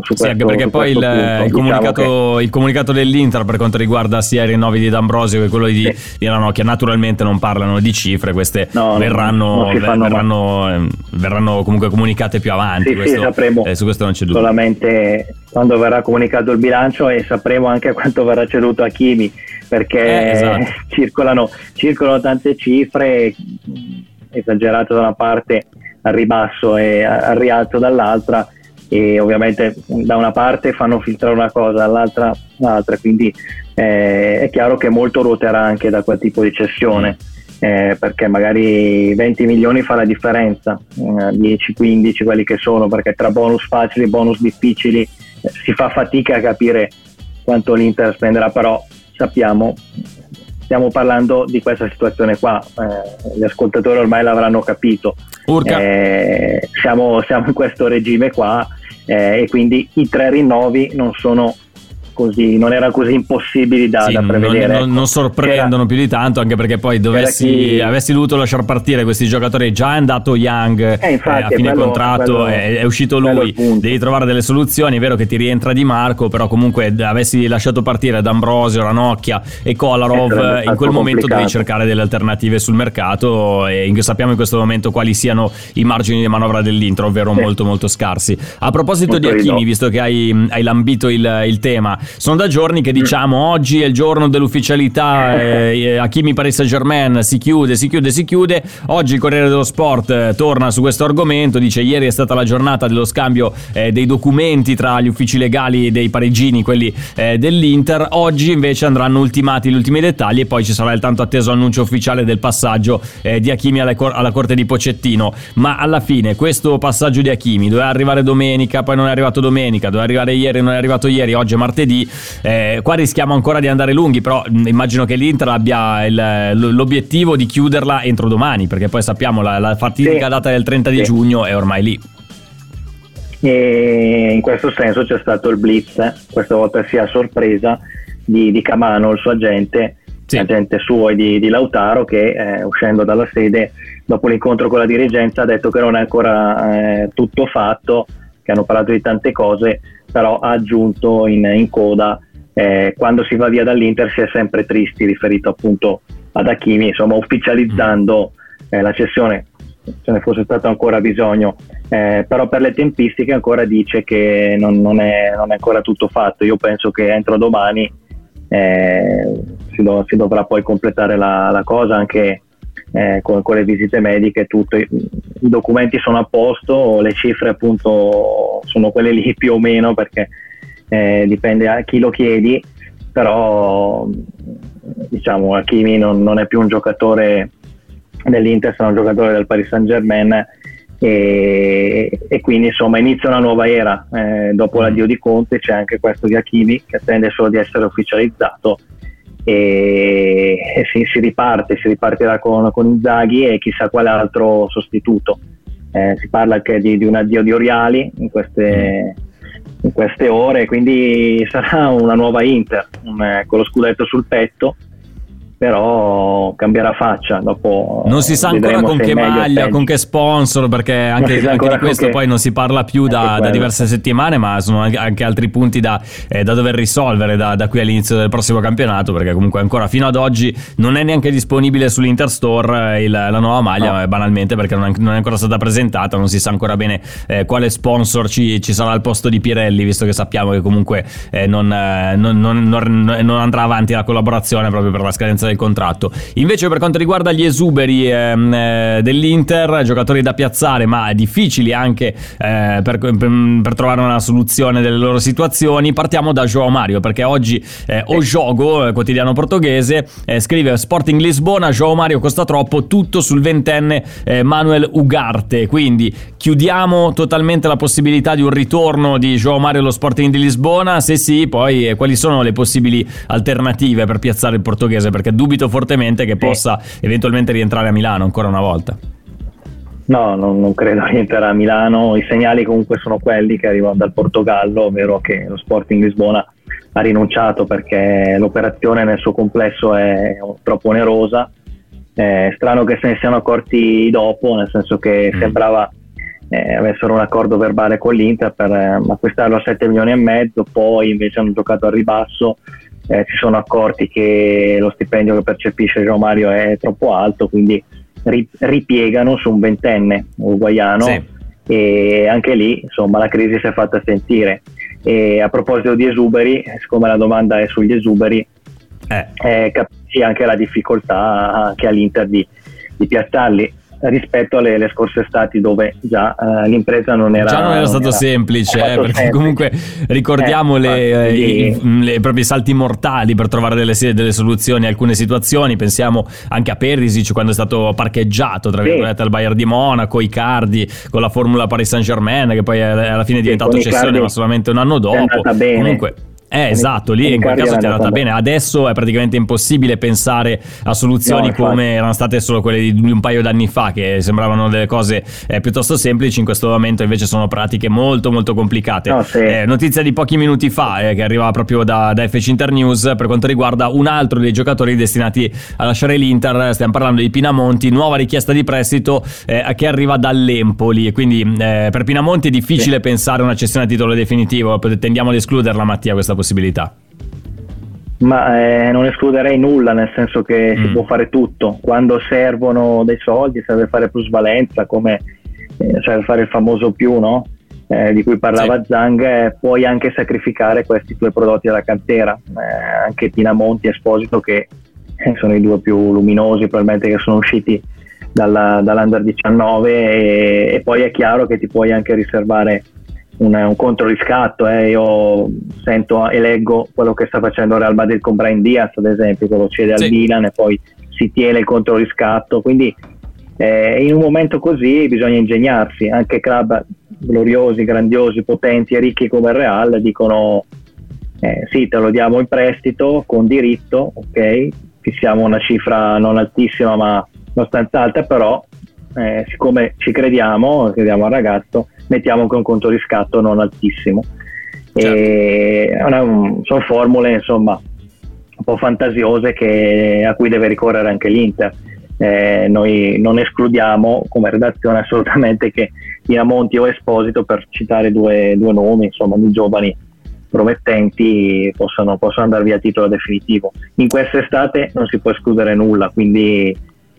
su Sì, questo, anche perché poi il, questo punto. il Diciamo comunicato, il comunicato dell'Inter per quanto riguarda sia i rinnovi di D'Ambrosio che quello di, di Ranocchia naturalmente non parlano di cifre, queste No, no, verranno, verranno, ehm, verranno comunque comunicate più avanti. Sì, questo- sì, sapremo eh, su questo non c'è dubbio. solamente quando verrà comunicato il bilancio e sapremo anche quanto verrà ceduto a Kimi perché Eh, esatto. circolano, circolano tante cifre esagerate da una parte al ribasso e al rialzo dall'altra e ovviamente da una parte fanno filtrare una cosa dall'altra l'altra quindi eh, è chiaro che molto ruoterà anche da quel tipo di cessione eh, perché magari 20 milioni fa la differenza, eh, 10-15 quelli che sono, perché tra bonus facili e bonus difficili eh, si fa fatica a capire quanto l'Inter spenderà, però sappiamo, stiamo parlando di questa situazione qua, eh, gli ascoltatori ormai l'avranno capito. Eh, siamo, siamo in questo regime qua eh, e quindi i tre rinnovi non sono così, non erano così impossibili da, Sì, da prevedere. non- ecco. non sorprendono più di tanto, anche perché poi dovessi, chi- avessi dovuto lasciare partire questi giocatori. Già è andato Young Eh, infatti, eh, a fine quello- contratto, quello- è, è uscito lui. Devi trovare delle soluzioni. È vero che ti rientra Di Marco, però comunque avessi lasciato partire D'Ambrosio, Ranocchia e Kolarov, Eh, in quel momento complicato. devi cercare delle alternative sul mercato. E in- sappiamo in questo momento quali siano i margini di manovra dell'intro, ovvero Sì. molto, molto scarsi. A proposito Molto di ridotto. visto che hai, hai lambito il, il tema, sono da giorni che diciamo oggi è il giorno dell'ufficialità, eh, Hakimi Paris Saint Germain si chiude, si chiude, si chiude. Oggi il Corriere dello Sport eh, torna su questo argomento, dice ieri è stata la giornata dello scambio eh, dei documenti tra gli uffici legali dei parigini, quelli eh, dell'Inter. Oggi invece andranno ultimati gli ultimi dettagli e poi ci sarà il tanto atteso annuncio ufficiale del passaggio eh, di Hakimi alla, cor- alla corte di Pocettino. Ma alla fine questo passaggio di Hakimi doveva arrivare domenica, poi non è arrivato domenica, doveva arrivare ieri, non è arrivato ieri, oggi è martedì. Eh, qua rischiamo ancora di andare lunghi, però mh, immagino che l'Inter abbia il- l'obiettivo di chiuderla entro domani, perché poi sappiamo la, la fatidica Sì. data del 30 di Sì. giugno è ormai lì. e in questo senso c'è stato il blitz, questa volta sia a sorpresa di, di Camano, il suo agente, Sì. agente suo e di, di Lautaro che eh, uscendo dalla sede dopo l'incontro con la dirigenza ha detto che non è ancora eh, tutto fatto, che hanno parlato di tante cose, però ha aggiunto in, in coda eh, quando si va via dall'Inter si è sempre tristi riferito appunto ad Hakimi, insomma ufficializzando eh, la cessione ce ne fosse stato ancora bisogno, eh, però per le tempistiche ancora dice che non, non è, non è ancora tutto fatto. Io penso che entro domani eh, si, do- si dovrà poi completare la, la cosa anche eh, con, con le visite mediche e tutto. I, documenti sono a posto, le cifre appunto sono quelle lì più o meno perché eh, dipende a chi lo chiedi, però diciamo Hakimi non, non è più un giocatore dell'Inter, sarà un giocatore del Paris Saint Germain e, e quindi insomma inizia una nuova era Eh, dopo l'addio di Conte c'è anche questo di Hakimi che attende solo di essere ufficializzato e, e si, si riparte, si ripartirà con, con Inzaghi e chissà quale altro sostituto. Eh, si parla anche di, di un addio di Oriali in queste, in queste ore quindi sarà una nuova Inter un- eh, con lo scudetto sul petto però cambierà faccia dopo Non si sa ancora con che maglia, con che sponsor, perché anche, anche di questo poi non si parla più da, da diverse settimane, ma sono anche, altri punti da, eh, da dover risolvere da, da qui all'inizio del prossimo campionato, perché comunque ancora fino ad oggi non è neanche disponibile sull'Inter Store eh, il- la nuova maglia, No. eh, banalmente perché non è, non è ancora stata presentata, non si sa ancora bene eh, quale sponsor ci, ci sarà al posto di Pirelli, visto che sappiamo che comunque eh, non, eh, non- non- non- non andrà avanti la collaborazione proprio per la scadenza del contratto. Invece per quanto riguarda gli esuberi ehm, eh, dell'Inter, giocatori da piazzare ma difficili anche eh, per, per- trovare una soluzione delle loro situazioni, partiamo da João Mario perché oggi eh, O eh, quotidiano portoghese, eh, scrive Sporting Lisbona, João Mario costa troppo, tutto sul ventenne eh, Manuel Ugarte, quindi chiudiamo totalmente la possibilità di un ritorno di João Mario allo Sporting di Lisbona, se sì poi eh, quali sono le possibili alternative per piazzare il portoghese? Perché dubito fortemente che possa eventualmente rientrare a Milano ancora una volta. No, non, non credo rientrerà a Milano. I segnali comunque sono quelli che arrivano dal Portogallo, ovvero che lo Sporting Lisbona ha rinunciato perché l'operazione nel suo complesso è troppo onerosa. È strano che se ne siano accorti dopo, nel senso che Mm. sembrava eh, avessero un accordo verbale con l'Inter per eh, acquistarlo a 7 milioni e mezzo, poi invece hanno giocato al ribasso, eh, si sono accorti che lo stipendio che percepisce Gio Mario è troppo alto, quindi ri- ripiegano su un ventenne uruguaiano Sì. e anche lì insomma la crisi si è fatta sentire. E a proposito di esuberi, siccome la domanda è sugli esuberi, Eh, eh, capisci anche la difficoltà che ha l'Inter di, di piazzarli rispetto alle, alle scorse estati dove già eh, l'impresa non era Già non era stato semplice, era eh, stato perché semplice. comunque ricordiamo Eh, le, eh, i, le- proprio i salti mortali per trovare delle, delle soluzioni a alcune situazioni. Pensiamo anche a Perisic quando è stato parcheggiato tra Sì. virgolette al Bayern di Monaco, Icardi con la formula Paris Saint Germain che poi alla fine è diventato con cessione Icardi ma solamente un anno dopo. Comunque eh, esatto, lì in quel caso ti è andata bene. Adesso è praticamente impossibile pensare a soluzioni No, come erano state solo quelle di un paio d'anni fa, che sembravano delle cose eh, piuttosto semplici. In questo momento invece sono pratiche molto molto complicate. No, sì. Eh, notizia di pochi minuti fa, eh, che arriva proprio da, da FC Internews, per quanto riguarda un altro dei giocatori destinati a lasciare l'Inter. Stiamo parlando di Pinamonti, nuova richiesta di prestito eh, che arriva dall'Empoli. Quindi eh, per Pinamonti è difficile pensare a una cessione a titolo definitivo. Tendiamo ad escluderla, Mattia, questa possibilità. Ma eh, non escluderei nulla, nel senso che si Mm. può fare tutto. Quando servono dei soldi serve fare plusvalenza, come eh, serve fare il famoso più, no? Eh, di cui parlava Zang, eh, puoi anche sacrificare questi tuoi prodotti della cantera. Eh, anche Pinamonti e Esposito, che eh, sono i due più luminosi, probabilmente che sono usciti dalla- dall'Under 19, e, e poi è chiaro che ti puoi anche riservare un, un controriscatto. eh. Io sento e leggo quello che sta facendo Real Madrid con Brian Diaz, ad esempio, che lo cede al Sì. Milan e poi si tiene il controriscatto. Quindi eh, in un momento così bisogna ingegnarsi. Anche club gloriosi, grandiosi, potenti e ricchi come il Real dicono eh, sì, te lo diamo in prestito con diritto, ok, fissiamo una cifra non altissima ma abbastanza alta, però eh, siccome ci crediamo, crediamo al ragazzo, mettiamo anche un conto riscatto non altissimo. Una- sono formule insomma un po' fantasiose che- a cui deve ricorrere anche l'Inter. Eh, noi non escludiamo come redazione assolutamente che Pinamonti o Esposito, per citare due, due nomi, insomma, di giovani promettenti, possano, possano andare via a titolo definitivo. In quest'estate non si può escludere nulla, quindi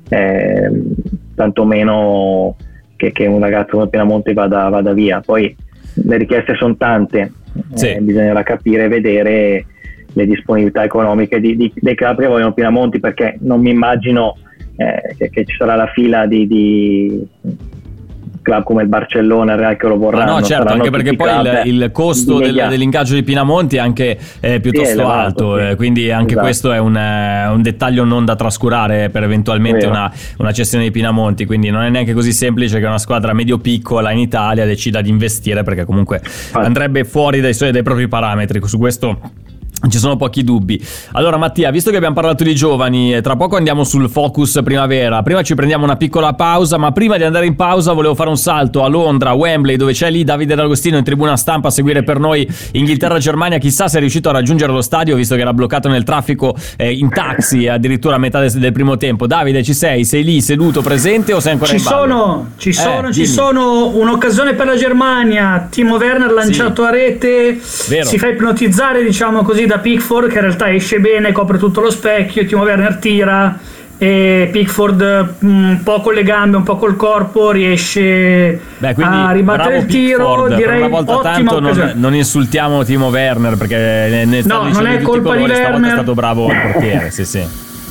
ehm, tantomeno che, che un ragazzo come Pinamonti vada, vada via. Poi le richieste sono tante, Sì. eh, bisognerà capire e vedere le disponibilità economiche di- di- dei club che vogliono Pinamonti perché non mi immagino eh, che, che ci sarà la fila di, di club come il Barcellona il Real che lo Ah, vorranno no, certo, anche perché poi il, il costo del- dell'ingaggio di Pinamonti è anche eh, piuttosto elevato, alto, sì. eh, quindi anche Esatto. questo è un, eh, un dettaglio non da trascurare per eventualmente una, una cessione di Pinamonti, quindi non è neanche così semplice che una squadra medio-piccola in Italia decida di investire perché comunque andrebbe fuori dai, suoi, dai propri parametri, su questo ci sono pochi dubbi. Allora Mattia, visto che abbiamo parlato di giovani, eh, tra poco andiamo sul focus primavera. Prima ci prendiamo una piccola pausa, ma prima di andare in pausa volevo fare un salto a Londra, Wembley, dove c'è lì Davide D'Agostino in tribuna stampa a seguire per noi Inghilterra-Germania. Chissà se è riuscito a raggiungere lo stadio, visto che era bloccato nel traffico eh, in taxi addirittura a metà del, del primo tempo. Davide, ci sei? Sei lì seduto, presente o sei ancora Ci in ballo? sono, ci Eh, sono, ci dimmi. sono un'occasione per la Germania. Timo Werner lanciato a rete, Vero. si fa ipnotizzare, diciamo così, da Pickford, che in realtà esce bene, copre tutto lo specchio. Timo Werner tira e Pickford mm, un po' con le gambe, un po' col corpo riesce Beh, a ribattere bravo il tiro. Pickford, per direi una volta tanto non, non insultiamo Timo Werner perché ne, stanno No, non è di colpa di colori, è Werner. stato bravo il portiere, sì sì.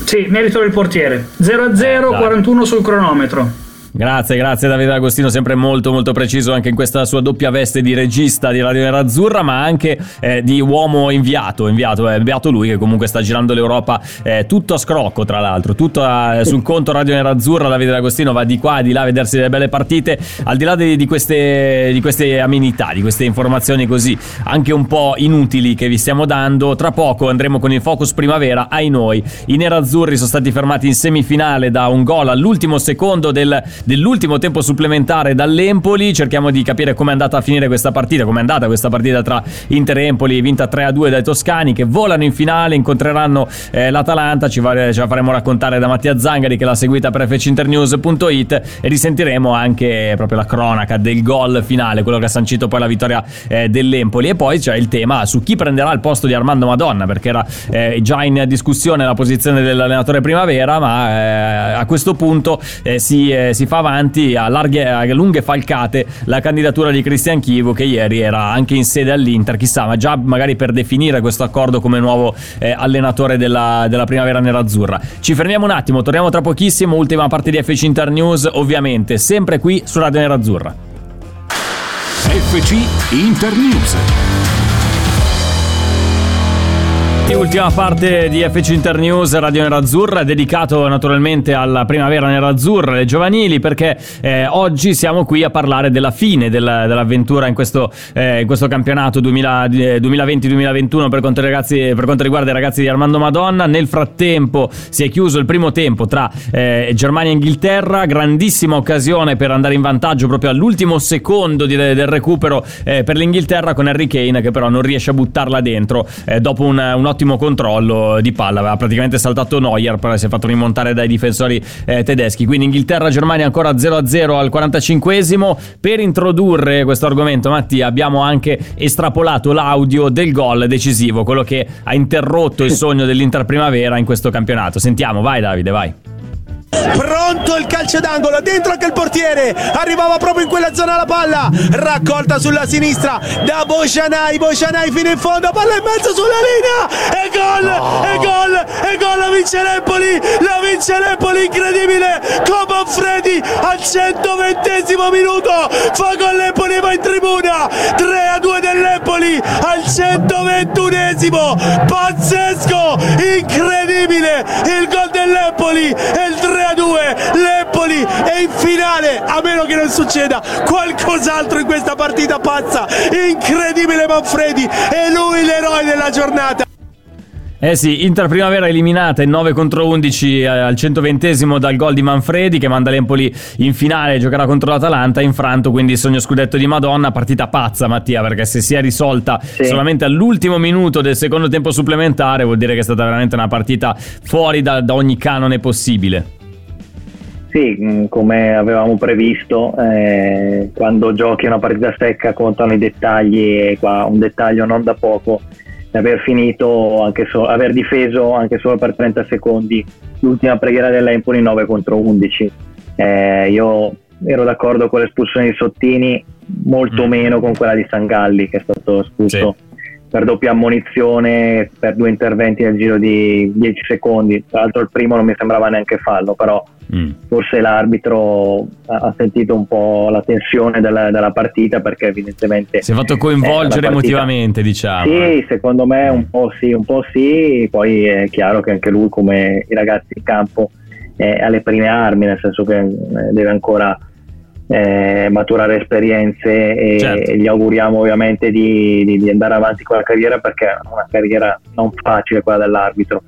Sì, merito del portiere. 0-0, Eh, dai. 41 sul cronometro. Grazie, grazie Davide Agostino, sempre molto molto preciso anche in questa sua doppia veste di regista di Radio Nerazzurra, ma anche eh, di uomo inviato, inviato, è inviato lui che comunque sta girando l'Europa eh, tutto a scrocco tra l'altro, tutto a- sul conto Radio Nerazzurra, Davide Agostino va di qua e di là a vedersi delle belle partite, al di là di, di queste, di queste amenità, di queste informazioni così anche un po' inutili che vi stiamo dando, tra poco andremo con il focus primavera, ai noi, i nerazzurri sono stati fermati in semifinale da un gol all'ultimo secondo del dell'ultimo tempo supplementare dall'Empoli, cerchiamo di capire come è andata a finire questa partita, come è andata questa partita tra Inter e Empoli, vinta 3-2 dai toscani che volano in finale, incontreranno eh, l'Atalanta, ci, va, ce la faremo raccontare da Mattia Zangari che l'ha seguita per fcinternews.it e risentiremo anche proprio la cronaca del gol finale, quello che ha sancito poi la vittoria eh, dell'Empoli. E poi c'è il tema su chi prenderà il posto di Armando Madonna perché era eh, già in discussione la posizione dell'allenatore primavera ma eh, a questo punto eh, si, eh, si, fa avanti a, larghe, a lunghe falcate la candidatura di Cristian Chivo che ieri era anche in sede all'Inter chissà ma già magari per definire questo accordo come nuovo eh, allenatore della, della primavera nerazzurra ci fermiamo un attimo torniamo tra pochissimo ultima parte di FC Inter News ovviamente sempre qui su Radio Nerazzurra FC Inter News. Ultima parte di FC Inter News Radio Nerazzurra dedicato naturalmente alla primavera nerazzurra, le giovanili perché eh, oggi siamo qui a parlare della fine della, dell'avventura in questo, eh, in questo campionato 2020-2021 per quanto, ragazzi, per quanto, riguarda i ragazzi di Armando Madonna. Nel frattempo si è chiuso il primo tempo tra eh, Germania e Inghilterra grandissima occasione per andare in vantaggio proprio all'ultimo secondo di, del recupero eh, per l'Inghilterra con Harry Kane che però non riesce a buttarla dentro eh, dopo un, un ottimo controllo di palla, aveva praticamente saltato Neuer, però si è fatto rimontare dai difensori eh, tedeschi. Quindi Inghilterra-Germania ancora 0-0 al 45esimo. Per introdurre questo argomento, Mattia, abbiamo anche estrapolato l'audio del gol decisivo, quello che ha interrotto il sogno dell'Inter Primavera in questo campionato. Sentiamo, vai Davide, vai. Pronto il calcio d'angolo, dentro anche il portiere, arrivava proprio in quella zona la palla, raccolta sulla sinistra da Bocianai, Bocianai fino in fondo, palla in mezzo sulla linea. E gol, oh. e gol, e gol, la vince l'Empoli, la vince l'Empoli, incredibile, con Manfredi al 120 minuto, fa gol l'Empoli va in tribuna, 3 a 2 dell'Empoli al 121 pazzesco, incredibile, il gol dell'Empoli e il 3 a 2 l'Empoli è in finale a meno che non succeda qualcos'altro in questa partita pazza incredibile Manfredi è lui l'eroe della giornata eh sì, Inter Primavera eliminata in 9 contro 11 eh, al 120 dal gol di Manfredi che manda l'Empoli in finale, giocherà contro l'Atalanta, infranto quindi il sogno scudetto di Madonna, partita pazza Mattia perché se si è risolta sì. solamente all'ultimo minuto del secondo tempo supplementare vuol dire che è stata veramente una partita fuori da, da ogni canone possibile. Sì, mm, come avevamo previsto, eh, quando giochi una partita secca contano i dettagli e qua un dettaglio non da poco, aver finito, anche so, aver difeso anche solo per 30 secondi l'ultima preghiera dell'Empoli 9 contro 11. Eh, io ero d'accordo con l'espulsione di Sottini, molto mm. meno con quella di Sangalli che è stato espulso. Per doppia ammonizione per due interventi nel giro di 10 secondi. Tra l'altro il primo non mi sembrava neanche fallo, però Mm. Forse l'arbitro ha sentito un po' la tensione della, della partita perché evidentemente... Si è fatto coinvolgere emotivamente, diciamo. Sì, eh. secondo me un po' sì, un po' sì, poi è chiaro che anche lui come i ragazzi in campo è alle prime armi, nel senso che eh, deve ancora eh, maturare esperienze e, certo. gli auguriamo ovviamente di, di, di andare avanti con la carriera perché è una carriera non facile quella dell'arbitro.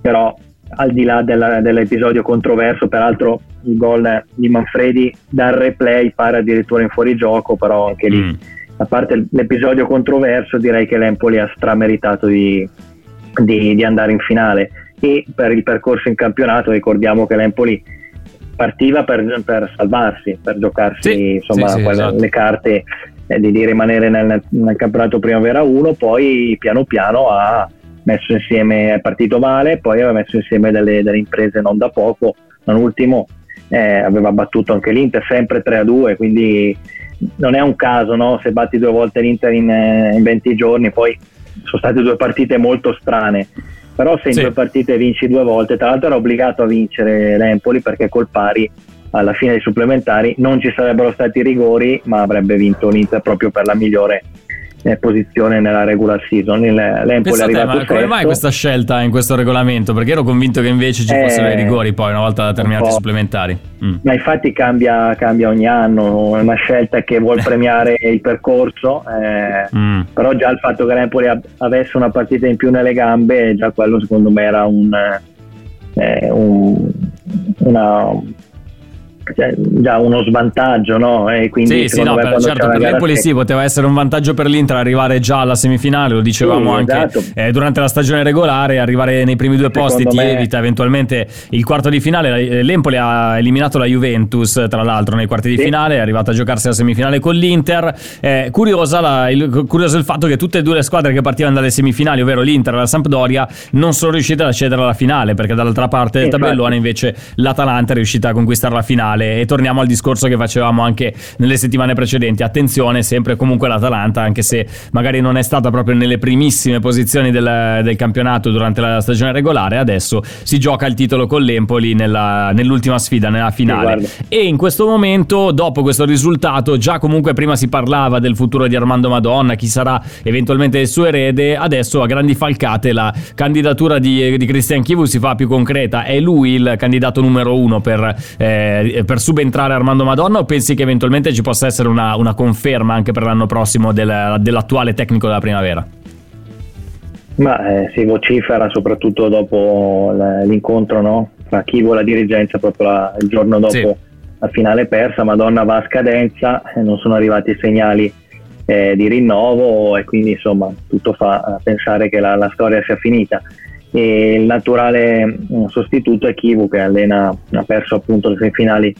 Però al di là della, dell'episodio controverso, peraltro il gol di Manfredi dal replay pare addirittura in fuorigioco, però anche lì, mm. a parte l'episodio controverso, direi che l'Empoli ha strameritato di, di andare in finale e per il percorso in campionato ricordiamo che l'Empoli partiva per, per salvarsi, per giocarsi sì, insomma, sì, sì, quelle, esatto. le carte eh, di, di, rimanere nel, nel campionato Primavera 1, poi piano piano ha messo insieme, è partito male, poi aveva messo insieme delle, delle imprese non da poco, non ultimo eh, aveva battuto anche l'Inter sempre 3-2, quindi non è un caso no? se batti due volte l'Inter in, in 20 giorni, poi sono state due partite molto strane, però se in sì. due partite vinci due volte, tra l'altro era obbligato a vincere l'Empoli perché col pari alla fine dei supplementari non ci sarebbero stati rigori, ma avrebbe vinto l'Inter proprio per la migliore posizione nella regular season. L'Empoli è arrivato ma come mai questa scelta in questo regolamento? Perché ero convinto che invece ci fossero i rigori poi una volta terminati i supplementari. Mm. Ma infatti cambia, cambia, ogni anno, è una scelta che vuole premiare il percorso, eh, mm. però già il fatto che l'Empoli avesse una partita in più nelle gambe, già quello secondo me era un, eh, un, una, cioè, già uno svantaggio, no? E quindi sì, sì, no, per, certo, per l'Empoli sì, poteva essere un vantaggio per l'Inter arrivare già alla semifinale, lo dicevamo sì, anche esatto. eh, durante la stagione regolare, arrivare nei primi due posti Secondo ti me... evita eventualmente il quarto di finale. L'Empoli ha eliminato la Juventus, tra l'altro, nei quarti di sì. finale, è arrivata a giocarsi la semifinale con l'Inter. Eh, la, il, curioso il fatto che tutte e due le squadre che partivano dalle semifinali, ovvero l'Inter e la Sampdoria, non sono riuscite ad accedere alla finale, perché dall'altra parte del tabellone invece l'Atalanta è riuscita a conquistare la finale finale e torniamo al discorso che facevamo anche nelle settimane precedenti. Attenzione, sempre comunque l'Atalanta, anche se magari non è stata proprio nelle primissime posizioni del, del campionato durante la stagione regolare, adesso si gioca il titolo con l'Empoli nella, nell'ultima sfida, nella finale. Sì, e in questo momento, dopo questo risultato, già comunque prima si parlava del futuro di Armando Madonna, chi sarà eventualmente il suo erede, adesso a grandi falcate la candidatura di, di Cristian Chivu si fa più concreta, è lui il candidato numero uno per eh, per subentrare Armando Madonna o pensi che eventualmente ci possa essere una, una conferma anche per l'anno prossimo del, dell'attuale tecnico della primavera? Ma eh, si vocifera soprattutto dopo l'incontro no? tra Chivo e la dirigenza proprio la, il giorno dopo sì. la finale persa, Madonna va a scadenza, e non sono arrivati i segnali eh, di rinnovo e quindi insomma tutto fa pensare che la, la storia sia finita e il naturale mm, sostituto è Kivu che allena, ha perso appunto le semifinali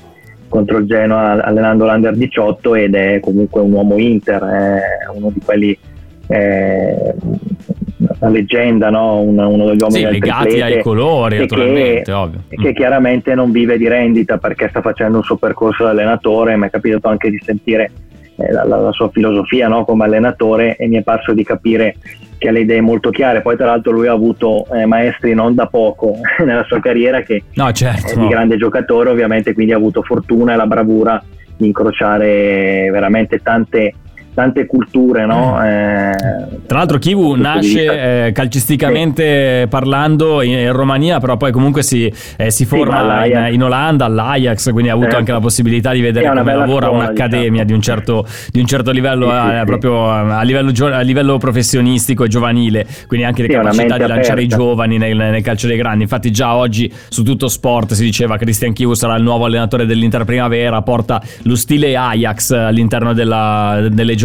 contro il Genoa allenando l'Under 18 ed è comunque un uomo Inter, è uno di quelli eh, una leggenda, no? uno, uno degli uomini sì, legati ai colori, naturalmente, che, ovvio. che mm. chiaramente non vive di rendita perché sta facendo un suo percorso da allenatore, mi è capitato anche di sentire la, la, sua filosofia no? come allenatore e mi è parso di capire che ha le idee molto chiare. Poi, tra l'altro, lui ha avuto eh, maestri non da poco nella sua carriera, che no, certo, è di grande giocatore, ovviamente, quindi ha avuto fortuna e la bravura di incrociare veramente tante tante culture, no? Mm. Eh, Tra l'altro Kivu nasce eh, calcisticamente sì. parlando in, in, Romania, però poi comunque si, eh, si forma sì, in, in, Olanda, all'Ajax, quindi ha avuto certo. anche la possibilità di vedere come lavora scuola, un'accademia diciamo. di, un certo, di, un certo, livello, sì, eh, proprio a livello, a livello, professionistico e giovanile, quindi anche le capacità di lanciare aperta. i giovani nel, nel, calcio dei grandi. Infatti già oggi su tutto sport si diceva che Christian Kivu sarà il nuovo allenatore dell'Inter Primavera, porta lo stile Ajax all'interno della, delle giovani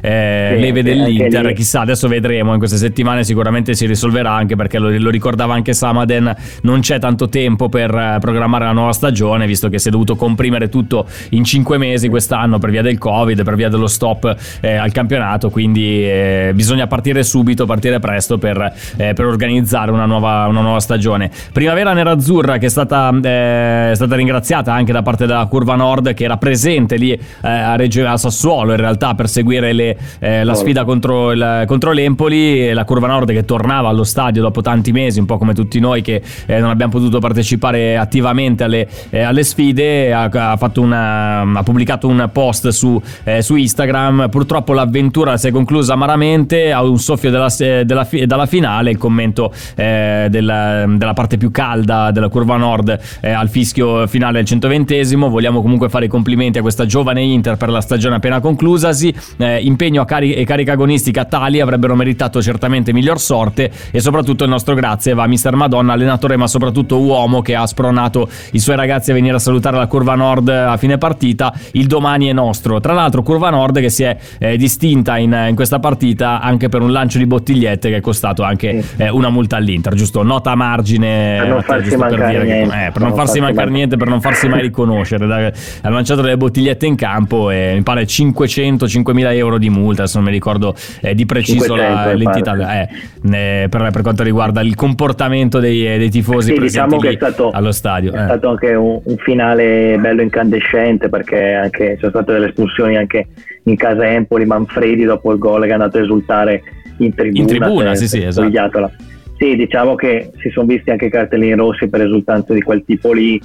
eh, sì, leve dell'Inter. Chissà, adesso vedremo. In queste settimane sicuramente si risolverà anche perché lo, lo ricordava anche Samaden. Non c'è tanto tempo per eh, programmare la nuova stagione, visto che si è dovuto comprimere tutto in cinque mesi quest'anno per via del Covid, per via dello stop eh, al campionato. Quindi eh, bisogna partire subito, partire presto per, eh, per organizzare una nuova, una nuova, stagione. Primavera nerazzurra che è stata, eh, è stata ringraziata anche da parte della Curva Nord, che era presente lì a, Reggio, a Sassuolo in realtà per seguire le, eh, la sfida contro, il, contro, l'Empoli, la Curva Nord che tornava allo stadio dopo tanti mesi, un po' come tutti noi che eh, non abbiamo potuto partecipare attivamente alle, eh, alle sfide, ha, ha, una, ha, pubblicato un post su, eh, su, Instagram, purtroppo l'avventura si è conclusa amaramente, a un soffio della, della, dalla finale, il commento eh, della, della, parte più calda della Curva Nord eh, al fischio finale del 120 vogliamo comunque fare i complimenti a questa giovane Inter per la stagione appena conclusasi, eh, impegno a cari- e carica agonistica tali avrebbero meritato certamente miglior sorte e soprattutto il nostro grazie va a Mister Madonna, allenatore ma soprattutto uomo che ha spronato i suoi ragazzi a venire a salutare la Curva Nord eh, a fine partita, il domani è nostro. Tra l'altro Curva Nord che si è eh, distinta in, eh, in, questa partita anche per un lancio di bottigliette che è costato anche eh, una multa all'Inter, giusto? Nota a margine per non eh, farsi mancare, niente, per non farsi mai riconoscere. Ha lanciato delle bottigliette in campo e mi pare 500, 5 5.000 euro di multa, se non mi ricordo eh, di preciso 500, la, l'entità, eh, eh, per, per, quanto riguarda il comportamento dei, eh, dei tifosi eh sì, diciamo che è stato, allo stadio. È stato anche un, un, finale bello incandescente perché anche, ci sono state delle espulsioni anche in casa Empoli, Manfredi dopo il gol che è andato a esultare in tribuna. In tribuna, sì, sì, esatto. Sì, diciamo che si sono visti anche cartellini rossi per esultanze di quel tipo lì,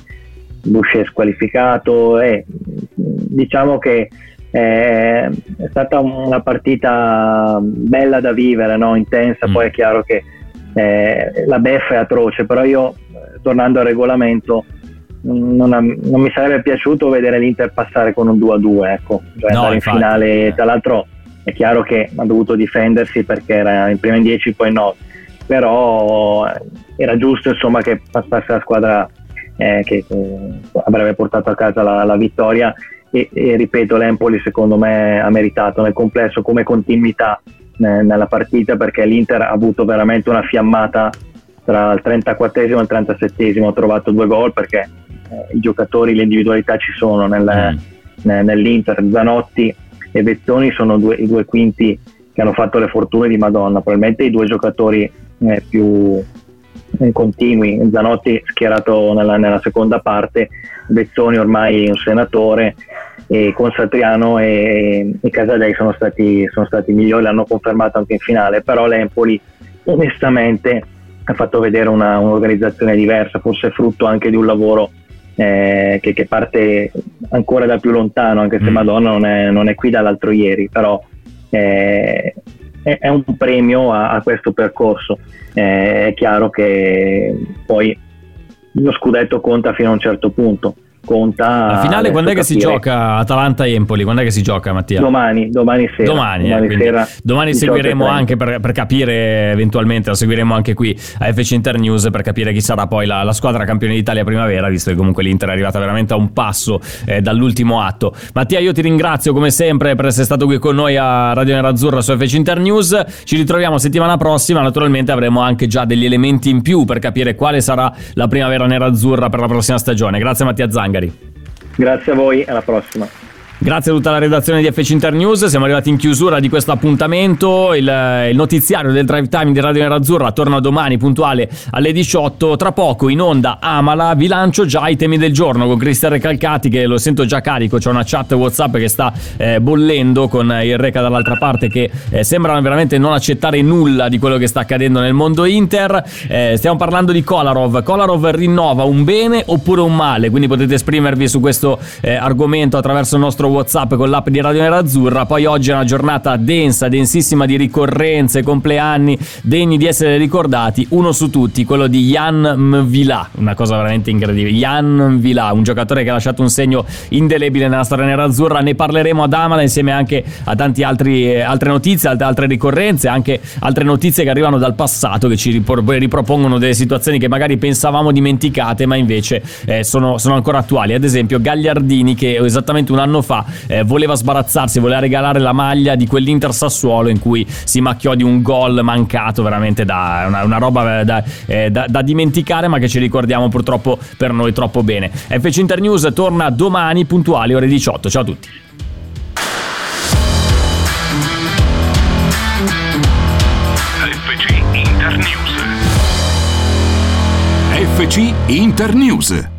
Boucher squalificato e diciamo che è stata una partita bella da vivere, no? intensa, mm. poi è chiaro che eh, la beffa è atroce, però io tornando al regolamento non, ha, non, mi sarebbe piaciuto vedere l'Inter passare con un 2-2, ecco, cioè no, andare in finale, eh. tra l'altro è chiaro che ha dovuto difendersi perché era in prima in 10 poi no, però era giusto insomma che passasse la squadra eh, che, che, avrebbe portato a casa la, la vittoria e, e, ripeto l'Empoli secondo me ha meritato nel complesso come continuità eh, nella partita perché l'Inter ha avuto veramente una fiammata tra il 34 e il 37 ha trovato due gol perché eh, i giocatori, le individualità ci sono nel, mm. nell'Inter, Zanotti e Bezzoni sono due, i due quinti che hanno fatto le fortune di Madonna, probabilmente i due giocatori eh, più eh, continui, Zanotti schierato nella, nella, seconda parte, Bezzoni ormai un senatore e con Satriano e, e Casadei sono stati, sono stati migliori, l'hanno confermato anche in finale, però l'Empoli onestamente ha fatto vedere una, un'organizzazione diversa, forse frutto anche di un lavoro eh, che, che, parte ancora da più lontano, anche se mm. Madonna non è, non è, qui dall'altro ieri, però eh, è, un premio a, a questo percorso. Eh, è chiaro che poi lo scudetto conta fino a un certo punto conta. La finale quando è che capire. si gioca Atalanta-Empoli? Quando è che si gioca Mattia? Domani, domani sera. Domani, eh, domani, sera, domani seguiremo anche per, per, capire eventualmente, la seguiremo anche qui a FC Inter News per capire chi sarà poi la, la squadra campione d'Italia primavera, visto che comunque l'Inter è arrivata veramente a un passo eh, dall'ultimo atto. Mattia, io ti ringrazio come sempre per essere stato qui con noi a Radio Nerazzurra su FC Inter News. Ci ritroviamo settimana prossima, naturalmente avremo anche già degli elementi in più per capire quale sarà la primavera nerazzurra per la prossima stagione. Grazie Mattia Zangari. Grazie a voi, alla prossima. Grazie a tutta la redazione di FC Inter News, siamo arrivati in chiusura di questo appuntamento, il, il notiziario del drive time di Radio Nerazzurra torna domani puntuale alle 18, tra poco in onda Amala, vi lancio già i temi del giorno con Cristian Recalcati che lo sento già carico, c'è una chat Whatsapp che sta eh, bollendo con il Reca dall'altra parte che eh, sembrano veramente non accettare nulla di quello che sta accadendo nel mondo Inter, eh, stiamo parlando di Kolarov, Kolarov rinnova un bene oppure un male, quindi potete esprimervi su questo eh, argomento attraverso il nostro WhatsApp con l'app di Radio Nerazzurra. Poi oggi è una giornata densa, densissima di ricorrenze, compleanni degni di essere ricordati. Uno su tutti, quello di Jan Mvila, una cosa veramente incredibile. Jan Mvila, un giocatore che ha lasciato un segno indelebile nella storia nerazzurra. Ne parleremo ad Amala insieme anche a tante eh, altre notizie, altre ricorrenze, anche altre notizie che arrivano dal passato che ci ripropongono delle situazioni che magari pensavamo dimenticate, ma invece eh, sono, sono ancora attuali. Ad esempio, Gagliardini, che esattamente un anno fa eh, voleva sbarazzarsi, voleva regalare la maglia di quell'Inter Sassuolo in cui si macchiò di un gol mancato, veramente da una, una roba da, eh, da, da, dimenticare, ma che ci ricordiamo purtroppo per noi troppo bene. FC Inter News torna domani puntuali ore 18. Ciao a tutti. FC Inter News. FC Inter